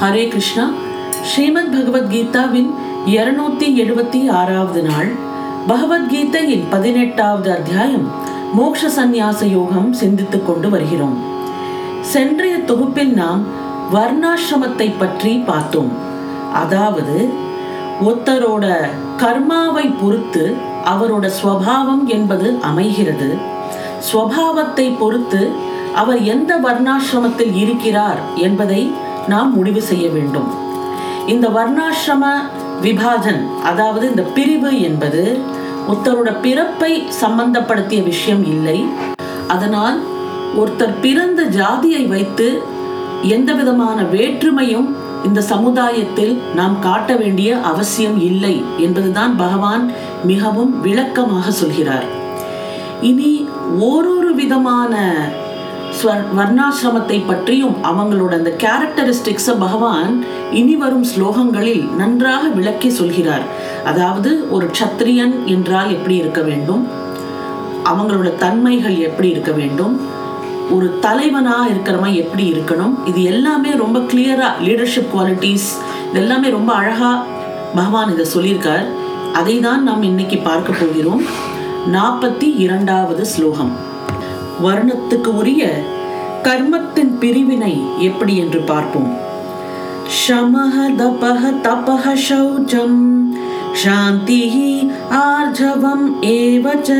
ஹரே கிருஷ்ணா. ஸ்ரீமத் பகவத்கீதாவின் இருநூத்தி எழுபத்தி ஆறாவது நாள். பகவத்கீதையின் பதினெட்டாவது அத்தியாயம். மோக்ஷ சந்நியாச யோகம் சிந்தித்துக் கொண்டு வருகிறோம். சென்றைய தொகுப்பில் நாம் வர்ணாசிரமத்தை பற்றி பார்த்தோம். அதாவது ஒருத்தரோட கர்மாவை பொறுத்து அவரோட ஸ்வபாவம் என்பது அமைகிறது. ஸ்வபாவத்தை பொறுத்து அவர் எந்த வர்ணாசிரமத்தில் இருக்கிறார் என்பதை நாம் முடிவு செய்ய வேண்டும். இந்த வர்ணாசிரம விபாஜன் அதாவது இந்த பிரிவு என்பது ஒருத்தரோட பிறப்பை சம்பந்தப்படுத்திய விஷயம் இல்லை. அதனால் ஒருத்தர் பிறந்த ஜாதியை வைத்து எந்த விதமான வேற்றுமையும் இந்த சமுதாயத்தில் நாம் காட்ட வேண்டிய அவசியம் இல்லை என்பதுதான் பகவான் மிகவும் விளக்கமாக சொல்கிறார். இனி ஓரொரு விதமான வர்ணாசிரமத்தை பற்றியும் அவங்களோட அந்த கேரக்டரிஸ்டிக்ஸை பகவான் இனி வரும் ஸ்லோகங்களில் நன்றாக விளக்கி சொல்கிறார். அதாவது ஒரு க்ஷத்ரியன் என்றால் எப்படி இருக்க வேண்டும்? அவங்களோட தன்மைகள் எப்படி இருக்க வேண்டும்? ஒரு தலைவனாக இருக்கிறவன் எப்படி இருக்கணும்? இது எல்லாமே ரொம்ப கிளியராக லீடர்ஷிப் குவாலிட்டிஸ் இது எல்லாமே ரொம்ப அழகாக பகவான் இதை சொல்லியிருக்கார். அதை தான் நாம் இன்னைக்கு பார்க்க போகிறோம். நாற்பத்தி இரண்டாவது ஸ்லோகம். வர்ணத்துக்கு உரிய கர்மத்தின் பிரிவினை எப்படி என்று பார்ப்போம் शमः दपः तपः शौचम् शान्तिः आर्जवम् एव च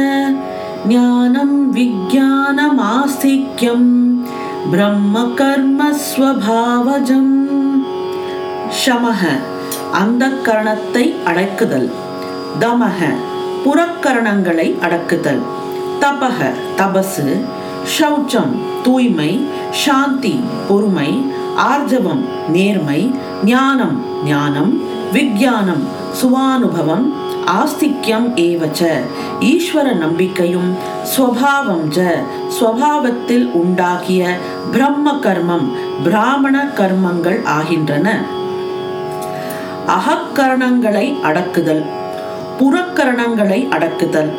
ज्ञानं विज्ञानमास्तिक्यं ब्रह्मकर्मस्वभावजम् ஷமக அந்த கரணத்தை அடக்குதல் தமக புறக்கரணங்களை அடக்குதல் தபக தபசு ஷௌச்சம் தூய்மை சாந்தி பொறுமை ஆர்ஜவம் நேர்மை ஞானம் ஞானம் விஞ்ஞானம் சுவானுபவம் ஆஸ்திக்யம் ஏவச்ச ஈஸ்வர நம்பிக்கையும் ஸ்வபாவம் ஜ ஸ்வபாவத்தில் உண்டாகிய பிரம்ம கர்மம் பிராமண கர்மங்கள் ஆகின்றன. அகக்கரணங்களை அடக்குதல் புறக்கரணங்களை அடக்குதல்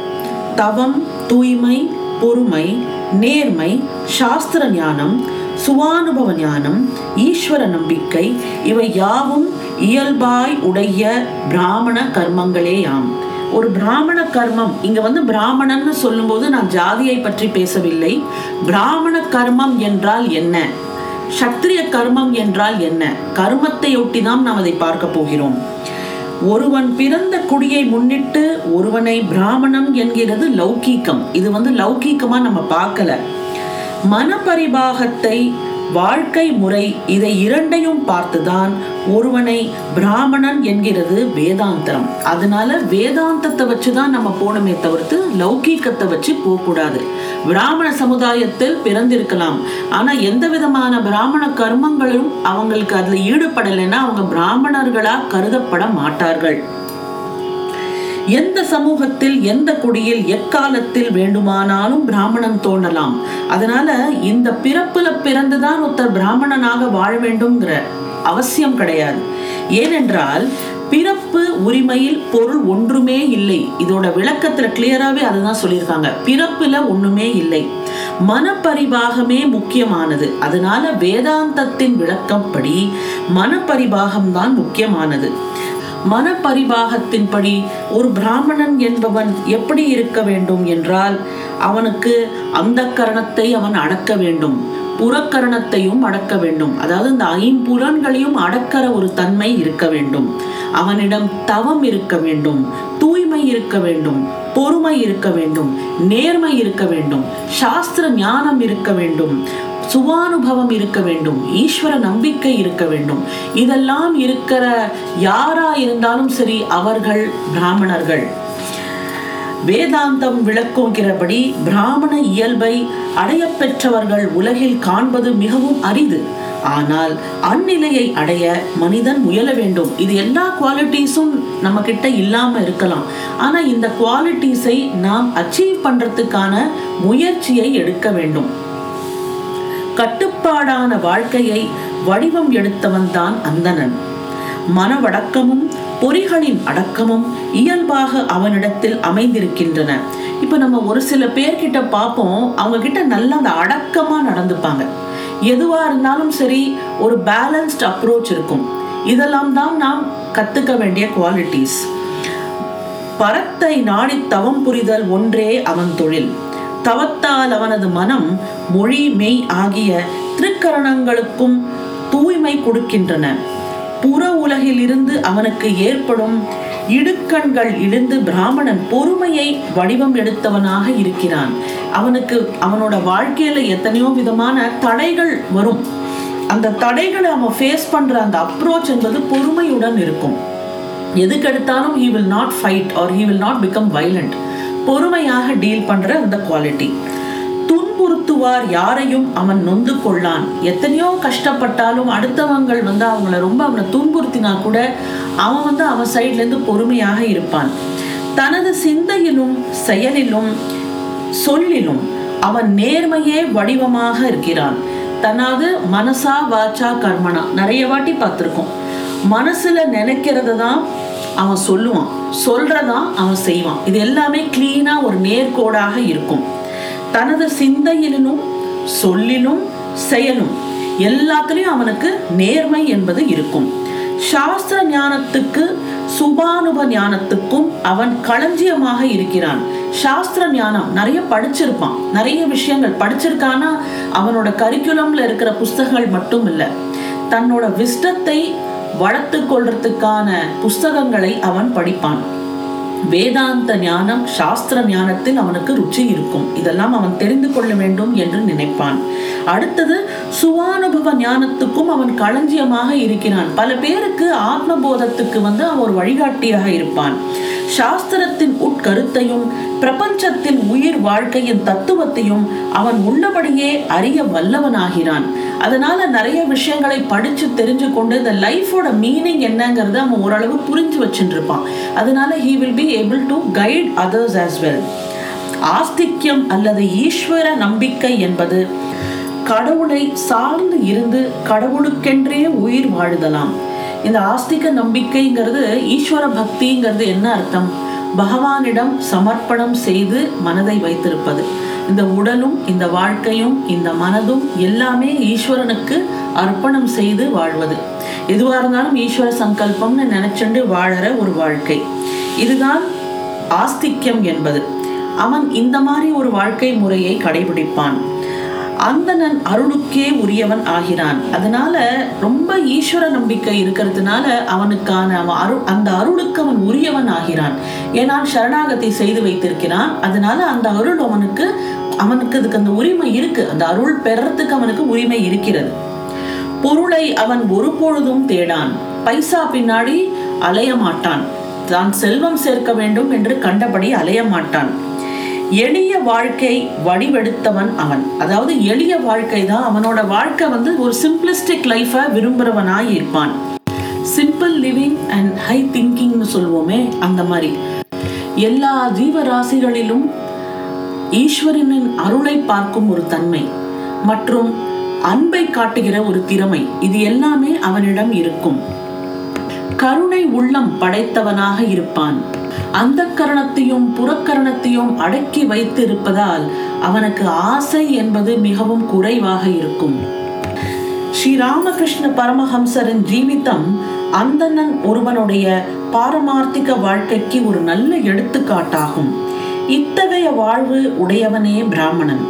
தவம் தூய்மை பொறுமை நேர்மை சாஸ்திர ஞானம் சுவானுபவ ஞானம் ஈஸ்வர நம்பிக்கை இவை யாவும் இயல்பாய் உடைய பிராமண கர்மங்களேயாம். ஒரு பிராமண கர்மம் இங்க வந்து பிராமணன்னு சொல்லும்போது நான் ஜாதியை பற்றி பேசவில்லை. பிராமண கர்மம் என்றால் என்ன? சத்திரிய கர்மம் என்றால் என்ன? கர்மத்தை தான் நாம் அதை பார்க்க போகிறோம். ஒருவன் பிறந்த குடியை முன்னிட்டு ஒருவனை பிராமணம் என்கிறது லௌகீகம். இது வந்து லௌகீகமா நம்ம பார்க்கல. மனபரிபாகத்தை வாழ்க்கை முறை இதை இரண்டையும் பார்த்துதான் ஒருவனை பிராமணன் என்கிறது வேதாந்தரம். அதனால வேதாந்தத்தை வச்சுதான் நம்ம போகணுமே தவிர்த்து லௌகீகத்தை வச்சு போகக்கூடாது. பிராமண சமுதாயத்தில் பிறந்திருக்கலாம். ஆனா எந்த விதமான பிராமண கர்மங்களும் அவங்களுக்கு அதுல ஈடுபடலைன்னா அவங்க பிராமணர்களா கருதப்பட மாட்டார்கள். எந்த சமூகத்தில் எந்த குடியில் எக்காலத்தில் வேண்டுமானாலும் பிராமணன் தோணலாம் அதனால இந்த பிறப்புல பிறந்துதான் ஒருத்தர் பிராமணனாக வாழ வேண்டும்ங்கிற அவசியம் கிடையாது. ஏனென்றால் பிறப்பு உரிமையில் பொருள் ஒன்றுமே இல்லை. இதோட விளக்கத்துல கிளியராகவே அதுதான் சொல்லியிருக்காங்க. பிறப்புல ஒண்ணுமே இல்லை. மனப்பரிபாகமே முக்கியமானது. அதனால வேதாந்தத்தின் விளக்கப்படி மனப்பரிபாகம் தான் முக்கியமானது. மனப்பரிபாகத்தின்படி ஒரு பிராமணன் என்பவன் எப்படி இருக்க வேண்டும் என்றால் அவனுக்கு அந்த கரணத்தை அவன் அடக்க வேண்டும் புறக்கரணத்தையும் அடக்க வேண்டும். அதாவது இந்த ஐம்புலன்களையும் அடக்கிற ஒரு தன்மை இருக்க வேண்டும். அவனிடம் தவம் இருக்க வேண்டும் தூய்மை இருக்க வேண்டும் பொறுமை இருக்க வேண்டும் நேர்மை இருக்க வேண்டும் சாஸ்திர ஞானம் இருக்க வேண்டும். சுவானுபவம் இருக்க வேண்டும் ஈஸ்வர நம்பிக்கை இருக்க வேண்டும். இதெல்லாம் இருக்கிற யாரா இருந்தாலும் சரி அவர்கள் பிராமணர்கள். வேதாந்தம் விளக்குகிறபடி பிராமண இயல்பை அடையப்பெற்றவர்கள் உலகில் காண்பது மிகவும் அரிது. ஆனால் அந்நிலையை அடைய மனிதன் முயல வேண்டும். இது எல்லா குவாலிட்டிஸும் நம்ம கிட்ட இல்லாம இருக்கலாம். ஆனா இந்த குவாலிட்டிஸை நாம் அச்சீவ் பண்றதுக்கான முயற்சியை எடுக்க வேண்டும். கட்டுப்பாடான வாழ்க்கையை வடிவம் எடுத்தவன் தான் அந்தணன். மனவடக்கமும் பொறிகளின் அடக்கமும் இயல்பாக அவனிடத்தில் அமைந்திருக்கின்றன. இப்ப நம்ம ஒரு சில பேர்கிட்ட பார்ப்போம். அவங்க கிட்ட நல்லா அந்த அடக்கமா நடந்துப்பாங்க. எதுவா இருந்தாலும் சரி ஒரு பேலன்ஸ்ட் அப்ரோச் இருக்கும். இதெல்லாம் தான் நாம் கத்துக்க வேண்டிய குவாலிட்டிஸ் பரத்தை நாடி தவம் புரிதல் ஒன்றே அவன் தொழில். தவத்தால் அவனது மனம் மொழி மெய் ஆகிய திருக்கரணங்களுக்கும் தூய்மை கொடுக்கின்றன. புற உலகில் இருந்து அவனுக்கு ஏற்படும் இடுக்கண்கள் இழந்து பிராமணன் பொறுமையை வடிவம் எடுத்தவனாக இருக்கிறான். அவனுக்கு அவனோட வாழ்க்கையில எத்தனையோ விதமான தடைகள் வரும். அந்த தடைகளை அவன் ஃபேஸ் பண்ற அந்த அப்ரோச் என்பது பொறுமையுடன் இருக்கும். எதுக்கெடுத்தாலும் he will not fight or he will not become violent பொறுமையாக டீல் பண்ற அந்த குவாலிட்டி துன்புறுத்துவார் யாரையும் அவன் நொந்து கொள்ளான். எத்தனையோ கஷ்டப்பட்டாலும் அடுத்தவங்கள் வந்து அவங்கள ரொம்ப அவனை துன்புறுத்தினா கூட அவன் வந்து அவன் சைட்லேருந்து பொறுமையாக இருப்பான். தனது சிந்தையிலும் செயலிலும் சொல்லிலும் அவன் நேர்மையே வடிவமாக இருக்கிறான். தனது மனசா வாச்சா கர்மனா. நிறைய வாட்டி பார்த்துருக்கோம். மனசுல நினைக்கிறத தான் அவன் சொல்லுவான். சொல்றதான் அவன் செய்வான். இது எல்லாமே கிளீனா ஒரு நேர்கோடாக இருக்கும். தனது சிந்தையிலும் சொல்லிலும் செயலும் எல்லாத்துலயும் அவனுக்கு நேர்மை என்பது இருக்கும். சாஸ்திர ஞானத்துக்கு சுபானுப ஞானத்துக்கும் அவன் களஞ்சியமாக இருக்கிறான். சாஸ்திர ஞானம் நிறைய படிச்சிருப்பான். நிறைய விஷயங்கள் படிச்சிருக்கானா அவனோட கரிக்குலம்ல இருக்கிற புஸ்தகங்கள் மட்டும் இல்லை. தன்னோட விஷ்டத்தை வளர்த்து கொள்றதுக்கான புஸ்தகங்களை அவன் படிப்பான். வேதாந்த ஞானம் சாஸ்திர ஞானத்தில் அவனுக்கு ருச்சி இருக்கும். இதெல்லாம் அவன் தெரிந்து கொள்ள வேண்டும் என்று நினைப்பான். அடுத்தது சுவானுபவ ஞானத்துக்கும் அவன் களஞ்சியமாக இருக்கிறான். பல பேருக்கு ஆத்மபோதத்துக்கு வந்து அவன் ஒரு வழிகாட்டியாக இருப்பான். சாஸ்திரத்தின் உட்கருத்தையும் பிரபஞ்சத்தின் உயிர் வாழ்க்கையின் தத்துவத்தையும் அவன் உள்ளபடியே அறிய வல்லவனாகிறான். அதனால நிறைய விஷயங்களை படிச்சு தெரிஞ்சு கொண்டு இந்த லைஃபோட மீனிங் என்னங்கிறத அவன் ஓரளவு புரிஞ்சு வச்சுருப்பான். அதனால he will be able to guide others as well ஆஸ்திக்யம் அல்லது ஈஸ்வர நம்பிக்கை என்பது கடவுளை சார்ந்து இருந்து கடவுளுக்கென்றே உயிர் வாழுதலாம். இந்த ஆஸ்திக நம்பிக்கைங்கிறது ஈஸ்வர பக்திங்கிறது என்ன அர்த்தம்? பகவானிடம் சமர்ப்பணம் செய்து மனதை வைத்திருப்பது. இந்த உடலும் இந்த வாழ்க்கையும் இந்த மனதும் எல்லாமே ஈஸ்வரனுக்கு அர்ப்பணம் செய்து வாழ்வது. எதுவாக இருந்தாலும் ஈஸ்வர சங்கல்பம்னு நினைச்சுண்டு வாழற ஒரு வாழ்க்கை. இதுதான் ஆஸ்திக்யம் என்பது. அவன் இந்த மாதிரி ஒரு வாழ்க்கை முறையை கடைபிடிப்பான். அந்தணன் அருளுக்கே உரியவன் ஆகிறான். அதனால ரொம்ப ஈஸ்வர நம்பிக்கை இருக்கிறதுனால அவனுக்கான அவன் அருள் அந்த அருளுக்கு அவன் உரியவன் ஆகிறான். ஏன்னா சரணாகத்தை செய்து வைத்திருக்கிறான். அதனால அந்த அருள் அவனுக்கு அவனுக்கு அதுக்கு அந்த உரிமை இருக்கு. அந்த அருள் பெறத்துக்கு அவனுக்கு உரிமை இருக்கிறது. பொருளை அவன் ஒருபொழுதும் தேடான். பைசா பின்னாடி அலைய மாட்டான். தான் செல்வம் சேர்க்க வேண்டும் என்று கண்டபடி அலைய மாட்டான். எளிய வாழ்க்கை வடிவெடுத்தவன் அவன். அதாவது எளிய வாழ்க்கை தான் அவனோட வாழ்க்கை வந்து ஒரு சிம்பிளிஸ்டிக் லைஃபை விரும்புறவனாய் இருப்பான். சிம்பிள் லிவிங் அண்ட் ஹை திங்கிங்னு சொல்லுவோமே அந்த மாதிரி. எல்லா ஜீவராசிகளிலும் ஈஸ்வரனின் அருளை பார்க்கும் ஒரு தன்மை மற்றும் அன்பை காட்டுகிற ஒரு திறமை. இது எல்லாமே அவனிடம் இருக்கும். கருணை உள்ளம் படைத்தவனாக இருப்பான். அந்த கரணத்தையும் புறக்கரணத்தையும் அடக்கி வைத்து இருப்பதால் அவனுக்கு ஆசை என்பது மிகவும் குறைவாக இருக்கும். ஸ்ரீ ராமகிருஷ்ண பரமஹம்சரின் ஜீவிதம் அந்தணன் ஒருவனுடைய பாரமார்த்திக வாழ்க்கைக்கு ஒரு நல்ல எடுத்துக்காட்டாகும். இத்தகைய வாழ்வு உடையவனே பிராமணன்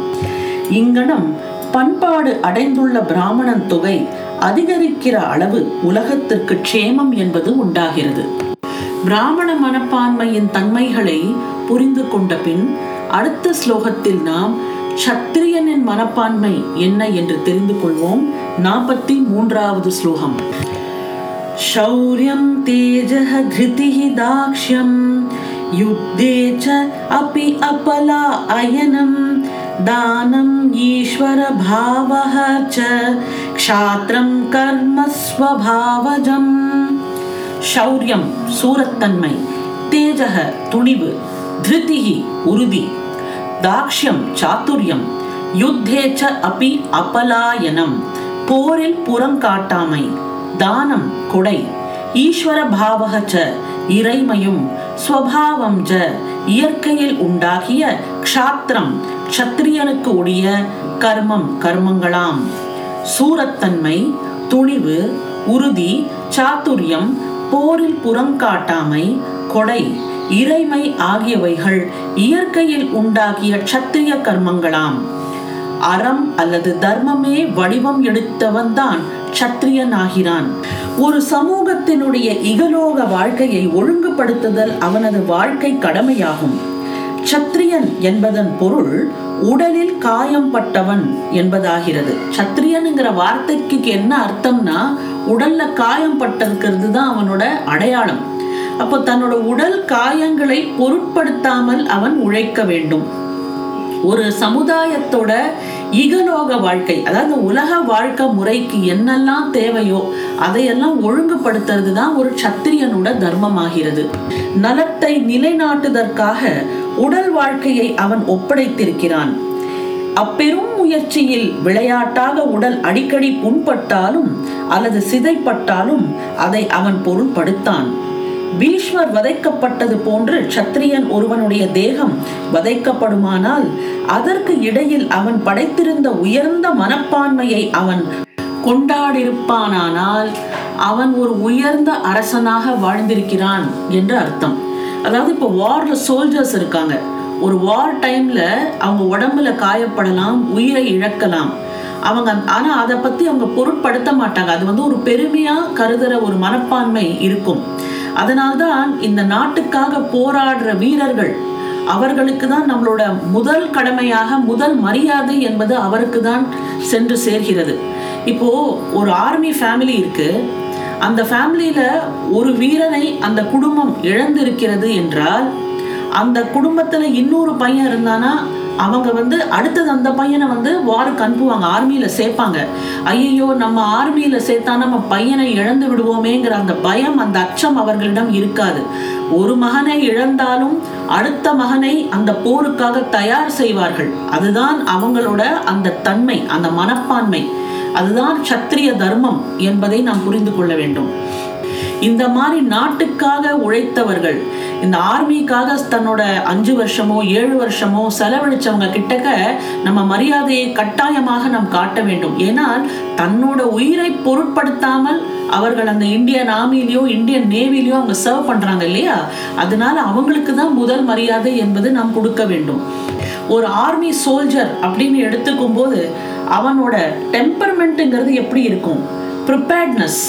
இங்கனம் பண்பாடு அடைந்துள்ள பிராமணன் தொகை அதிகரிக்கிற அளவு உலகத்திற்கு க்ஷேமம் என்பது உண்டாகிறது பிராமண மனப்பான்மையின் தன்மைகளை புரிந்து கொண்ட பின் அடுத்த ஸ்லோகத்தில் நாம் சத்திரியனின் மனப்பான்மை என்ன என்று தெரிந்து கொள்வோம் நாற்பத்தி மூன்றாவது ஸ்லோகம் शौर्यं तेजः धृतिः दाक्ष्यं युद्धे च अपि अपला अयनं दानम् ईश्वरभावः च क्षात्रं कर्म स्वभावजम् ஷௌரியம் சூரத்தன்மை தேஜக துணிவு திருதிகி உறுதி தாக்ஷ்யம் சாத்துரியம் யுத்தேச்ச அபி அபலாயனம் போரில் புறங்காட்டாமை தானம் கொடை ஈஸ்வர பாவக ச இறைமையும் ஸ்வபாவம் ஜ இயற்கையில் உண்டாகிய க்ஷாத்திரம் க்ஷத்திரியனுக்கு உடைய கர்மம் கர்மங்களாம். சூரத்தன்மை துணிவு உறுதி சாத்துரியம் போரில் புறங்காட்டாமை கொடை இறைமை ஆகியவைகள் இயற்கையில் உண்டாகிய க்ஷத்திரிய கர்மங்களாம். அறம் அல்லது தர்மமே வடிவம் எடுத்தவன்தான் சத்திரியன் ஆகிறான் ஒரு சமூகத்தினுடைய இகலோக வாழ்க்கையை ஒழுங்குபடுத்துதல் அவனது வாழ்க்கை கடமையாகும். சத்திரியன் என்பதன் பொருள் உடலில் காயம் பட்டவன் என்பதாகிறது. சத்திரியனுங்கிற வார்த்தைக்கு என்ன அர்த்தம்னா உடல்ல காயம் பட்டிருக்கிறது தான் அவனோட அடையாளம். அப்போ தன்னோட உடல் காயங்களை பொருட்படுத்தாமல் அவன் உழைக்க வேண்டும். ஒரு சமுதாயத்தோட இகலோக வாழ்க்கை அதாவது உலக வாழ்க்கை முறைக்கு என்னெல்லாம் தேவையோ அதையெல்லாம் ஒழுங்குபடுத்துறது தான் ஒரு சத்திரியனோட தர்மமாகிறது. நலத்தை நிலைநாட்டுதற்காக உடல் வாழ்க்கையை அவன் ஒப்படைத்திருக்கிறான். அப்பெரும் முயற்சியில் விளையாட்டாக உடல் அடிக்கடி புண்பட்டாலும் அல்லது சிதைப்பட்டாலும் அதை அவன் பொருள்படுத்தான். பீஷ்மர் வதைக்கப்பட்டது போன்று சத்திரியன் ஒருவனுடைய தேகம் வதைக்கப்படுமானால் அதற்கு இடையில் அவன் படைத்திருந்த உயர்ந்த மனப்பான்மையை அவன் கொண்டாடிருப்பானானால் அவன் ஒரு உயர்ந்த அரசனாக வாழ்ந்திருக்கிறான் என்று அர்த்தம். அதாவது இப்போ வார்ல சோல்ஜர்ஸ் இருக்காங்க. ஒரு வார் டைம்ல அவங்க உடம்புல காயப்படலாம் உயிரை இழக்கலாம். அவங்க ஆனா அதை பத்தி அவங்க பொருட்படுத்த மாட்டாங்க. அது வந்து ஒரு பெருமையா கருதுற ஒரு மனப்பான்மை இருக்கும். அதனால்தான் இந்த நாட்டுக்காக போராடுற வீரர்கள் அவர்களுக்கு தான் நம்மளோட முதல் கடமையாக முதல் மரியாதை என்பது அவருக்கு தான் சென்று சேர்கிறது. இப்போ ஒரு ஆர்மி ஃபேமிலி இருக்கு. அந்த ஃபேமிலியில ஒரு வீரனை அந்த குடும்பம் இழந்திருக்கிறது என்றால் அந்த குடும்பத்துல இன்னொரு பையன் இருந்தானா? அவங்க வந்து அடுத்தது அந்த பையனை வந்து வாருக்கு அனுப்புவாங்க ஆர்மியில சேர்ப்பாங்க. ஐயோ நம்ம ஆர்மியில சேர்த்தா நம்ம பையனை இழந்து விடுவோமேங்கிற அந்த பயம் அந்த அச்சம் அவர்களிடம் இருக்காது. ஒரு மகனை இழந்தாலும் அடுத்த மகனை அந்த போருக்காக தயார் செய்வார்கள். அதுதான் அவங்களோட அந்த தன்மை அந்த மனப்பான்மை. அதுதான் சத்திரிய தர்மம் என்பதை நாம் புரிந்து கொள்ள வேண்டும். இந்த மாதிரி நாட்டுக்காக உழைத்தவர்கள் இந்த ஆர்மிக்காக தன்னோட அஞ்சு வருஷமோ ஏழு வருஷமோ செலவழிச்சவங்க கிட்டக்க நம்ம மரியாதையை கட்டாயமாக நாம் காட்ட வேண்டும். ஏனால் தன்னோட உயிரை பொருட்படுத்தாமல் அவர்கள் அந்த இந்தியன் ஆர்மிலையோ இந்தியன் நேவிலையோ அவங்க சர்வ் பண்றாங்க இல்லையா? அதனால அவங்களுக்கு தான் முதல் மரியாதை என்பது நாம் கொடுக்க வேண்டும். ஒரு ஆர்மி சோல்ஜர் அப்படின்னு எடுத்துக்கும் போது அவனோட டெம்பர்மெண்ட்டுங்கிறது எப்படி இருக்கும்? ப்ரிப்பேர்ட்னஸ்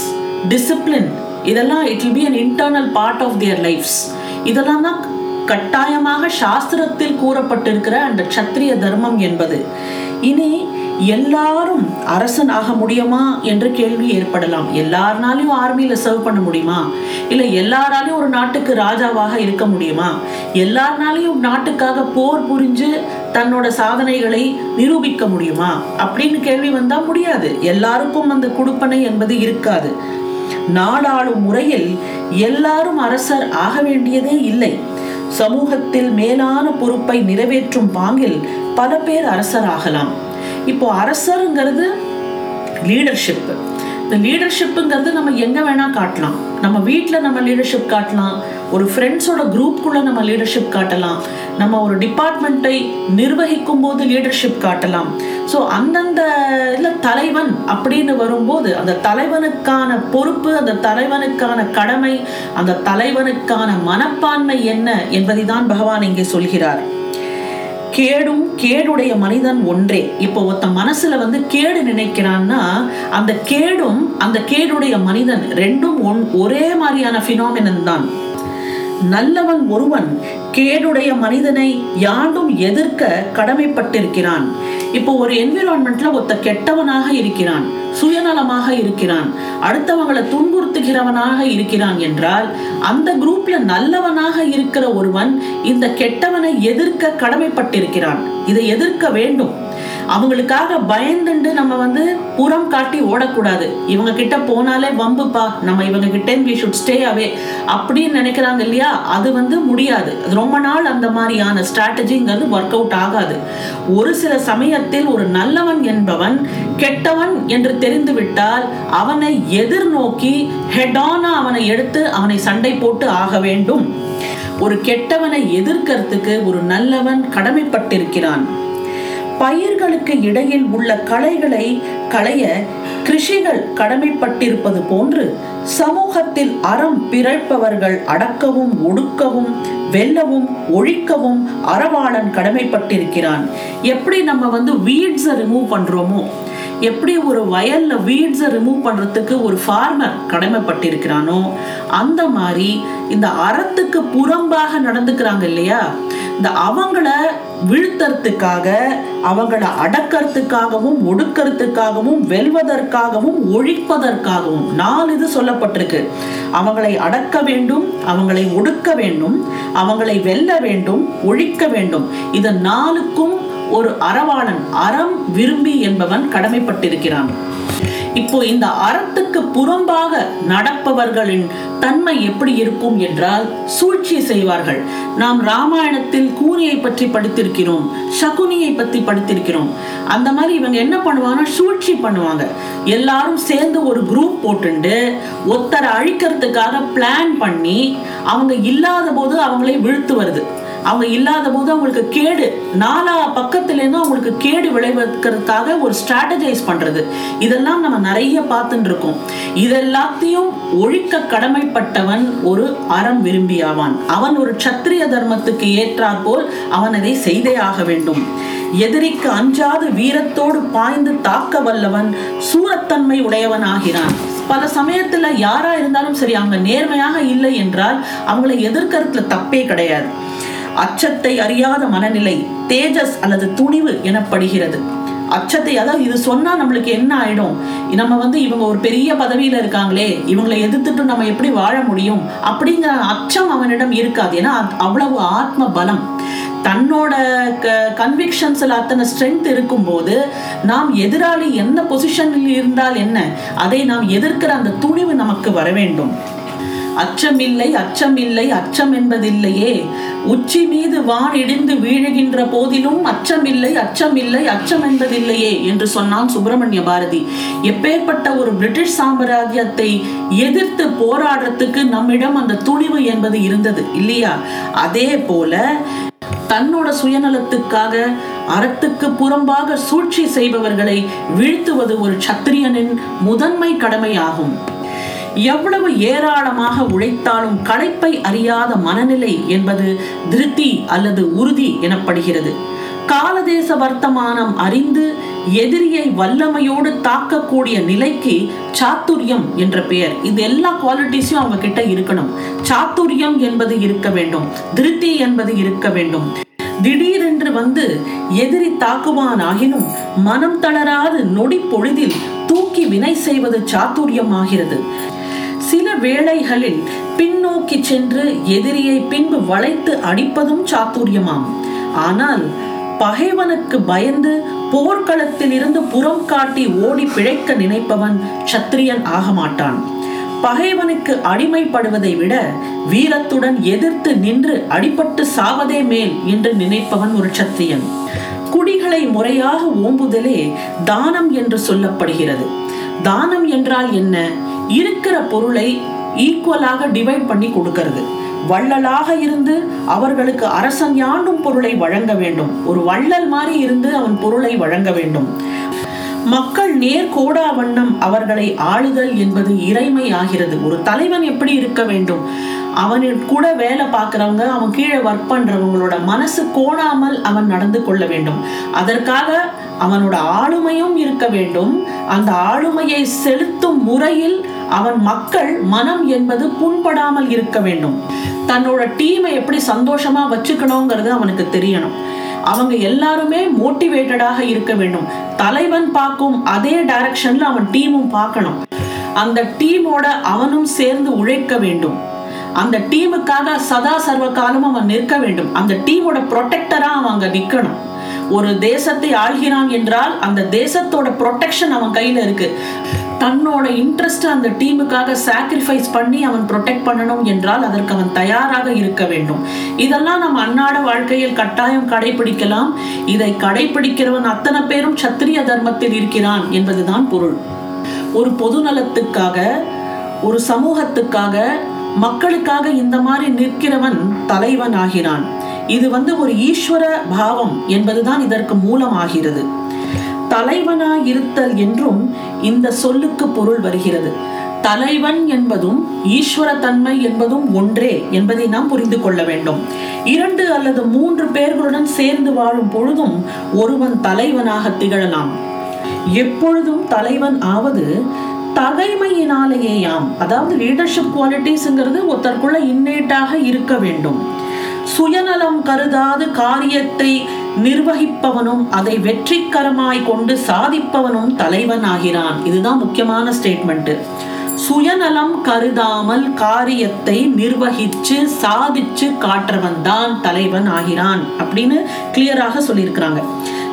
டிசிப்ளின் இதெல்லாம் it will be an internal part of their lifes இதெல்லாம் தான் கட்டாயமாக சாஸ்திரத்தில் கூறப்பட்டிருக்கிற அந்த சத்திரிய தர்மம் என்பது. இனி எல்லாரும் அரசன் ஆக முடியுமா என்ற கேள்வி ஏற்படலாம். எல்லாருனாலையும் ஆர்மியில சர்வ் பண்ண முடியுமா? இல்ல எல்லாராலையும் ஒரு நாட்டுக்கு ராஜாவாக இருக்க முடியுமா? எல்லாருனாலையும் நாட்டுக்காக போர் புரிஞ்சு தன்னோட சாதனைகளை நிரூபிக்க முடியுமா? அப்படின்னு கேள்வி வந்தா முடியாது. எல்லாருக்கும் அந்த குடுப்பனை என்பது இருக்காது. நாடாளும் முறையில் எல்லாரும் அரசர் ஆக வேண்டியதே இல்லை. சமூகத்தில் மேலான பொறுப்பை நிறைவேற்றும் பாங்கில் பல பேர் அரசர் ஆகலாம். இப்போ அரசருங்கிறது லீடர்ஷிப் இந்த லீடர்ஷிப்புங்கிறது நம்ம எங்க வேணா காட்டலாம். நம்ம வீட்டில் நம்ம லீடர்ஷிப் காட்டலாம். ஒரு ஃப்ரெண்ட்ஸோட குரூப்குள்ளே நம்ம லீடர்ஷிப் காட்டலாம். நம்ம ஒரு டிபார்ட்மெண்ட்டை நிர்வகிக்கும் போது லீடர்ஷிப் காட்டலாம். ஸோ அந்தந்த இல்லை தலைவன் அப்படின்னு வரும்போது அந்த தலைவனுக்கான பொறுப்பு அந்த தலைவனுக்கான கடமை அந்த தலைவனுக்கான மனப்பான்மை என்ன என்பதை தான் பகவான் இங்கே சொல்கிறார். கேடும் கேடுடைய மனிதன் ஒன்றே. இப்போ ஒருத்த மனசுல வந்து கேடு நினைக்கிறான்னா அந்த கேடும் அந்த கேடுடைய மனிதன் ரெண்டும் ஒன் ஒரே மாதிரியான ஃபினாமினன் தான். நல்லவன் ஒருவன் கேடுடைய மனிதனை யாண்டும் எதிர்க்க கடமைப்பட்டிருக்கிறான். இப்போ ஒரு என்விரான்மெண்ட்ல ஒருத்த கெட்டவனாக இருக்கிறான் சுயநலமாக இருக்கிறான் அடுத்தவங்களை துன்புறுத்துகிறவனாக இருக்கிறான் என்றால் அந்த குரூப்ல நல்லவனாக இருக்கிற ஒருவன் இந்த கெட்டவனை எதிர்க்க கடமைப்பட்டிருக்கிறான். இதை எதிர்க்க வேண்டும். அவங்களுக்காக பயந்துண்டு நம்ம வந்து புறம் காட்டி ஓடக்கூடாது. இவங்க கிட்ட போனாலே வம்புப்பா நம்ம இவங்க கிட்ட வி ஷுட் ஸ்டே அவே அப்படின்னு நினைக்கிறாங்க இல்லையா? அது வந்து முடியாது. அது ரொம்ப நாள் அந்த மாதிரியான ஸ்ட்ராட்டஜிங்கிறது ஒர்க் அவுட் ஆகாது. ஒரு சில சமயத்தில் ஒரு நல்லவன் என்பவன் கெட்டவன் என்று தெரிந்து விட்டால் அவனை எதிர்நோக்கி ஹெடான அவனை எடுத்து அவனை சண்டை போட்டு ஆக வேண்டும். ஒரு கெட்டவனை எதிர்க்கிறதுக்கு ஒரு நல்லவன் கடமைப்பட்டிருக்கிறான். பயிர்களுக்கு இடையில் உள்ள களைகளை களைய கிருஷிகள் கடமைப்பட்டிருப்பது போன்று சமூகத்தில் அறம் பிறழ்ப்பவர்கள் அடக்கவும் ஒடுக்கவும் வெல்லவும் ஒழிக்கவும் அறவாளன் கடமைப்பட்டிருக்கிறான். எப்படி நம்ம வந்து வீட்ஸை ரிமூவ் பண்றோமோ எப்படி ஒரு வயல்ல வீட்ஸை ரிமூவ் பண்றதுக்கு ஒரு ஃபார்மர் கடமைப்பட்டிருக்கிறானோ அந்த மாதிரி இந்த அறத்துக்கு புறம்பாக நடந்துக்கிறாங்க இல்லையா? இந்த அவங்கள வீழ்த்தறதுக்காக அவங்கள அடக்கிறதுக்காகவும் ஒடுக்கிறதுக்காகவும் வெல்வதற்காகவும் ஒழிப்பதற்காகவும் நாலு இது சொல்லப்பட்டிருக்கு. அவங்களை அடக்க வேண்டும் அவங்களை ஒடுக்க வேண்டும் அவங்களை வெல்ல வேண்டும் ஒழிக்க வேண்டும். இது நாளுக்கும் ஒரு அறவாளன் அறம் விரும்பி என்பவன் கடமைப்பட்டிருக்கிறான். இப்போ இந்த அறத்துக்கு புறம்பாக நடப்பவர்களின் தன்மை எப்படி இருக்கும் என்றால் சூழ்ச்சி செய்வார்கள். நாம் ராமாயணத்தில் கூனியை பற்றி படித்திருக்கிறோம் சகுனியை பற்றி படித்திருக்கிறோம். அந்த மாதிரி இவங்க என்ன பண்ணுவாங்கன்னா சூழ்ச்சி பண்ணுவாங்க. எல்லாரும் சேர்ந்து ஒரு குரூப் போட்டுண்டு ஒத்தரை அழிக்கிறதுக்காக பிளான் பண்ணி அவங்க இல்லாத போது அவங்களே வீழ்த்து வருது. அவங்க இல்லாத போது அவங்களுக்கு கேடு. நாலா பக்கத்துலேருந்து அவங்களுக்கு கேடு விளைவிக்கிறதுக்காக ஒரு ஸ்ட்ராட்டஜைஸ் பண்றது. இதெல்லாம் நம்ம நிறைய பார்த்துட்டு இருக்கோம் இதெல்லாத்தையும் ஒழிக்க கடமைப்பட்டவன் ஒரு அறம் விரும்பியாவான். அவன் ஒரு சத்திரிய தர்மத்துக்கு ஏற்றாற்போல் அவன் அதை செய்தே ஆக வேண்டும். எதிரிக்கு அஞ்சாது வீரத்தோடு பாய்ந்து தாக்க வல்லவன் சூரத்தன்மை உடையவன் ஆகிறான். பல சமயத்துல யாரா இருந்தாலும் சரி அவங்க நேர்மையாக இல்லை என்றால் அவங்களை எதிர்க்கறதுல தப்பே கிடையாது. அச்சத்தை அறியாத மனநிலை தேஜஸ் அல்லது துணிவு எனப்படுகிறது. அச்சத்தை அதாவது இது சொன்னா நம்மளுக்கு என்ன ஆயிடும்? நம்ம வந்து இவங்க ஒரு பெரிய பதவியில இருக்காங்களே இவங்களை எதிர்த்துட்டு நம்ம எப்படி வாழ முடியும்? அப்படிங்கிற அச்சம் அவனிடம் இருக்காது. ஏன்னா அவ்வளவு ஆத்ம பலம். தன்னோட கன்விக்ஷன்ஸ்ல அத்தனை ஸ்ட்ரென்த் இருக்கும்போது நாம் எதிராளி என்ன பொசிஷனில் இருந்தால் என்ன அதை நாம் எதிர்க்கிற அந்த துணிவு நமக்கு வர வேண்டும். அச்சமில்லை அச்சமில்லை அச்சம் என்பதில்லையே உச்சி மீது வான் இடிந்து வீழுகின்ற போதிலும் அச்சமில்லை அச்சமில்லை அச்சம் என்பதில்லையே என்று சொன்னான் சுப்பிரமணிய பாரதி. எப்பேற்பட்ட ஒரு பிரிட்டிஷ் சாம்ராஜ்யத்தை எதிர்த்து போராடுறதுக்கு நம்மிடம் அந்த துணிவு என்பது இருந்தது இல்லையா? அதே போல தன்னோட சுயநலத்துக்காக அறத்துக்கு புறம்பாக சூழ்ச்சி செய்பவர்களை வீழ்த்துவது ஒரு சத்திரியனின் முதன்மை கடமையாகும். எவ்வளவு ஏராளமாக உழைத்தாலும் களைப்பை அறியாத மனநிலை என்பது திருப்தி அல்லது உறுதி எனப்படுகிறது. காலதேச வர்த்தமானம் அறிந்து எதிரியை வல்லமையோடு தாக்கக்கூடிய நிலைக்கு சாத்துரியம் என்ற பெயர். இது எல்லா குவாலிட்டிஸும் அவங்க கிட்ட இருக்கணும். சாத்துரியம் என்பது இருக்க வேண்டும். திருப்தி என்பது இருக்க வேண்டும். திடீரென்று வந்து எதிரி தாக்குவான் ஆகினும் மனம் தளராது நொடி பொழுதில் தூக்கி வினை செய்வது சாத்துரியம் ஆகிறது. வேளைகளில் பின்னோக்கி சென்று எதிரியை பின்பு வளைத்து அடிப்பதும் சாத்துரியமாம். ஆனால் பகைவனுக்கு பயந்து போர்க்களத்தில் இருந்து புறம் காட்டி ஓடி பிழைக்க நினைப்பவன் சத்திரியன் ஆக மாட்டான் பகைவனுக்கு அடிமைப்படுவதை விட வீரத்துடன் எதிர்த்து நின்று அடிபட்டு சாவதே மேல் என்று நினைப்பவன் ஒரு சத்திரியன். குடிகளை முறையாக ஓம்புதலே தானம் என்று சொல்லப்படுகிறது. தானம் என்றால் என்ன? இருக்கிற பொருளை ஈக்குவலாக டிவைட் பண்ணி கொடுக்கிறது. வள்ளலாக இருந்து அவர்களுக்கு அரசன் யாண்டும் பொருளை வழங்க வேண்டும். ஒரு வள்ளல் மாதிரி இருந்து அவன் பொருளை வழங்க வேண்டும். மக்கள் நேர்கோடா வண்ணம் அவர்களை ஆளுதல் என்பது இறைமை ஆகிறது. ஒரு தலைவன் எப்படி இருக்க வேண்டும்? அவனின் கூட வேலை பார்க்குறவங்க அவன் கீழே ஒர்க் பண்றவங்களோட மனசு கோணாமல் அவன் நடந்து கொள்ள வேண்டும். அதற்காக அவனோட ஆளுமையும் இருக்க வேண்டும். அந்த ஆளுமையை செலுத்தும் முறையில் அவன் மக்கள் மனம் என்பது புண்படாமல் இருக்க வேண்டும். தன்னோட டீமை எப்படி சந்தோஷமா வச்சுக்கணுங்கிறது அவனுக்கு தெரியணும். அவங்க எல்லாருமே மோட்டிவேட்டடாக இருக்க வேண்டும். தலைவன் பார்க்கும் அதே டைரக்ஷன்ல அவன் டீமும் பார்க்கணும். அந்த டீமோட அவனும் சேர்ந்து உழைக்க வேண்டும். அந்த டீமுக்காக சதா சர்வ காலம் அவன் நிற்க வேண்டும். அந்த டீமோட ப்ரொடெக்டரா அவன் அங்க நிக்கணும். ஒரு தேசத்தை ஆள்கிறான் என்றால் அந்த தேசத்தோட ப்ரொடெக்ஷன் அவன் கையில இருக்கு. தன்னோட இன்ட்ரெஸ்ட் அந்த டீமுக்காக சாக்ரிஃபைஸ் பண்ணி அவன் ப்ரொடெக்ட் பண்ணணும் என்றால் அதற்கு அவன் தயாராக இருக்க வேண்டும். இதெல்லாம் நம்ம அன்னாட வாழ்க்கையில் கட்டாயம் கடைபிடிக்கலாம் இதை கடைபிடிக்கிறவன் அத்தனை பேரும் சத்திரிய தர்மத்தில் இருக்கிறான் என்பதுதான் பொருள். ஒரு பொது நலத்துக்காக ஒரு சமூகத்துக்காக மக்களுக்காக இந்த மாதிரி நிற்கிறவன் தலைவன் ஆகிறான். இது வந்து ஒரு ஈஸ்வர பாவம் என்பதுதான் இதற்கு மூலமாகிறது. தலைவனாயிருத்தல் என்றும் இந்த சொல்லுக்கு பொருள் வருகிறது. தலைவன் என்பதும் ஈஸ்வர தன்மை என்பதும் ஒன்றே என்பதை நாம் புரிந்து கொள்ள வேண்டும். இரண்டு அல்லது மூன்று பேர்களுடன் சேர்ந்து வாழும் பொழுதும் ஒருவன் தலைவனாக திகழலாம். எப்பொழுதும் தலைவன் ஆவது தகைமையினாலேயாம் அதாவது லீடர்ஷிப் குவாலிட்டிஸ்ங்கிறது ஒருத்தருக்குள்ள இன்னேட்டாக இருக்க வேண்டும். சுயநலம் கருதாது காரியத்தை நிர்வகிப்பவனும் அதை வெற்றிகரமாய் கொண்டு சாதிப்பவனும் தலைவன் ஆகிறான் இதுதான் முக்கியமான ஸ்டேட்மெண்ட் சுயநலம் கருதாமல் காரியத்தை நிர்வகிச்சு சாதிச்சு காற்றவன் தான் தலைவன் ஆகிறான் அப்படின்னு கிளியராக சொல்லியிருக்கிறாங்க.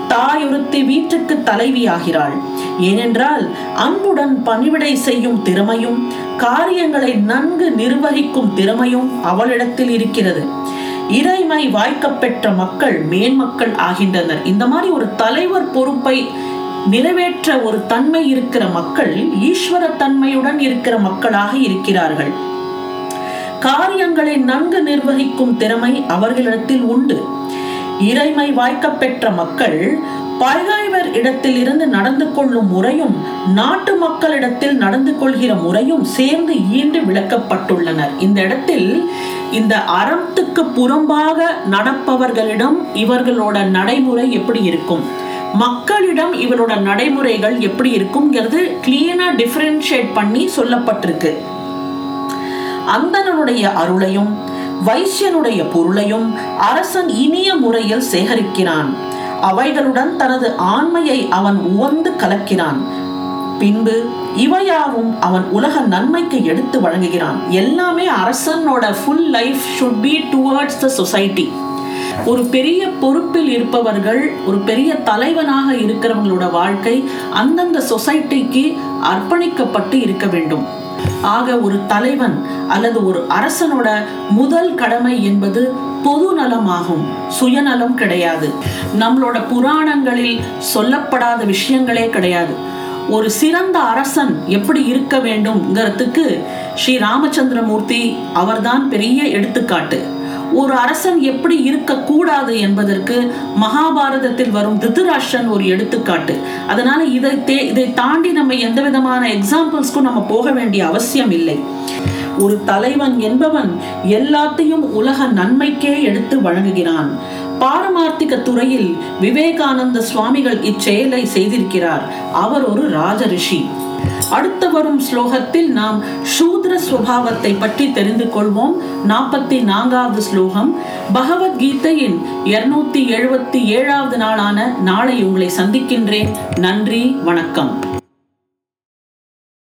தாயொருத்தி வீட்டுக்கு தலைவி ஆகிறாள் ஏனென்றால் அன்புடன் பணிவிடை செய்யும் திறமையும் காரியங்களை நன்கு நிர்வகிக்கும் திறமையும் அவளிடத்தில் இருக்கிறது. இறைமை வாய்க்கப்பெற்ற மக்கள் மேன்மக்கள் ஆகின்றனர். இந்த மாதிரி ஒரு தலைவர் பொறுப்பை நிறைவேற்ற ஒரு தன்மை இருக்கிற மக்கள் ஈஸ்வர தன்மையுடன் இருக்கிற மக்களாக இருக்கிறார்கள். காரியங்களை நன்கு நிர்வகிக்கும் திறமை அவர்களிடத்தில் உண்டு. இறைமை வாய்க்கப்பெற்ற மக்கள் பகைவர் இடத்தில் இருந்து நடந்து கொள்ளும் முறையும் நாட்டு மக்களிடத்தில் நடந்து கொள்கிற முறையும் சேர்ந்து ஈண்டு விளக்கப்பட்டுள்ளனர். இந்த இடத்தில் இந்த அறத்துக்கு புறம்பாக நடப்பவர்களிடம் இவர்களோட நடைமுறை எப்படி இருக்கும்? மக்களிடம் இவரோட நடைமுறைகள் எப்படி இருக்கும்ங்கிறது கிளீனா டிஃபரன்ஷியேட் பண்ணி சொல்லப்பட்டிருக்கு. அந்தனனுடைய அருளையும் வைசியனுடைய பொருளையும் அரசன் இனிய முறையில் சேகரிக்கிறான். அவைகளுடன் தனது ஆண்மையை அவன் உவந்து கலக்கிறான். பின்பு இவையாவும் அவன் உலக நன்மைக்கு எடுத்து வழங்குகிறான். எல்லாமே அரசனோட full life should be towards the society ஒரு பெரிய பொறுப்பில் இருப்பவர்கள் ஒரு பெரிய தலைவனாக இருக்கிறவங்களோட வாழ்க்கை அந்தந்த சொசைட்டிக்கு அர்ப்பணிக்கப்பட்டு இருக்க வேண்டும். ஆக ஒரு தலைவன் அல்லது ஒரு அரசனோட முதல் கடமை என்பது பொது நலமாகும் சுயநலம் கிடையாது. நம்மளோட புராணங்களில் சொல்லப்படாத விஷயங்களே கிடையாது. ஒரு சிறந்த அரசன் எப்படி இருக்க வேண்டும்ங்கிறதுக்கு ஸ்ரீ ராமச்சந்திரமூர்த்தி அவர்தான் பெரிய எடுத்துக்காட்டு. ஒரு அரசன் எப்படி இருக்கக்கூடாது என்பதற்கு மகாபாரதத்தில் வரும் திருதராஷ்டிரன் ஒரு எடுத்துக்காட்டு. அதனால இதை தே இதை தாண்டி நம்ம எந்த விதமான எக்ஸாம்பிள்ஸ்க்கும் நம்ம போக வேண்டிய அவசியம் இல்லை. ஒரு தலைவன் என்பவன் எல்லாத்தையும் உலக நன்மைக்கே எடுத்து வழங்குகிறான். பாரமார்த்திக துறையில் விவேகானந்த சுவாமிகள் இச்செயலை செய்திருக்கிறார். அவர் ஒரு ராஜரிஷி அடுத்து வரும் ஸ்லோகத்தில் நாம் சூத்ர சுவாவத்தை பற்றி தெரிந்து கொள்வோம். நாற்பத்தி நான்காவது ஸ்லோகம். பகவத்கீதையின் இருநூத்தி எழுபத்தி ஏழாவது நாளான நாளை உங்களை சந்திக்கின்றேன். நன்றி வணக்கம்.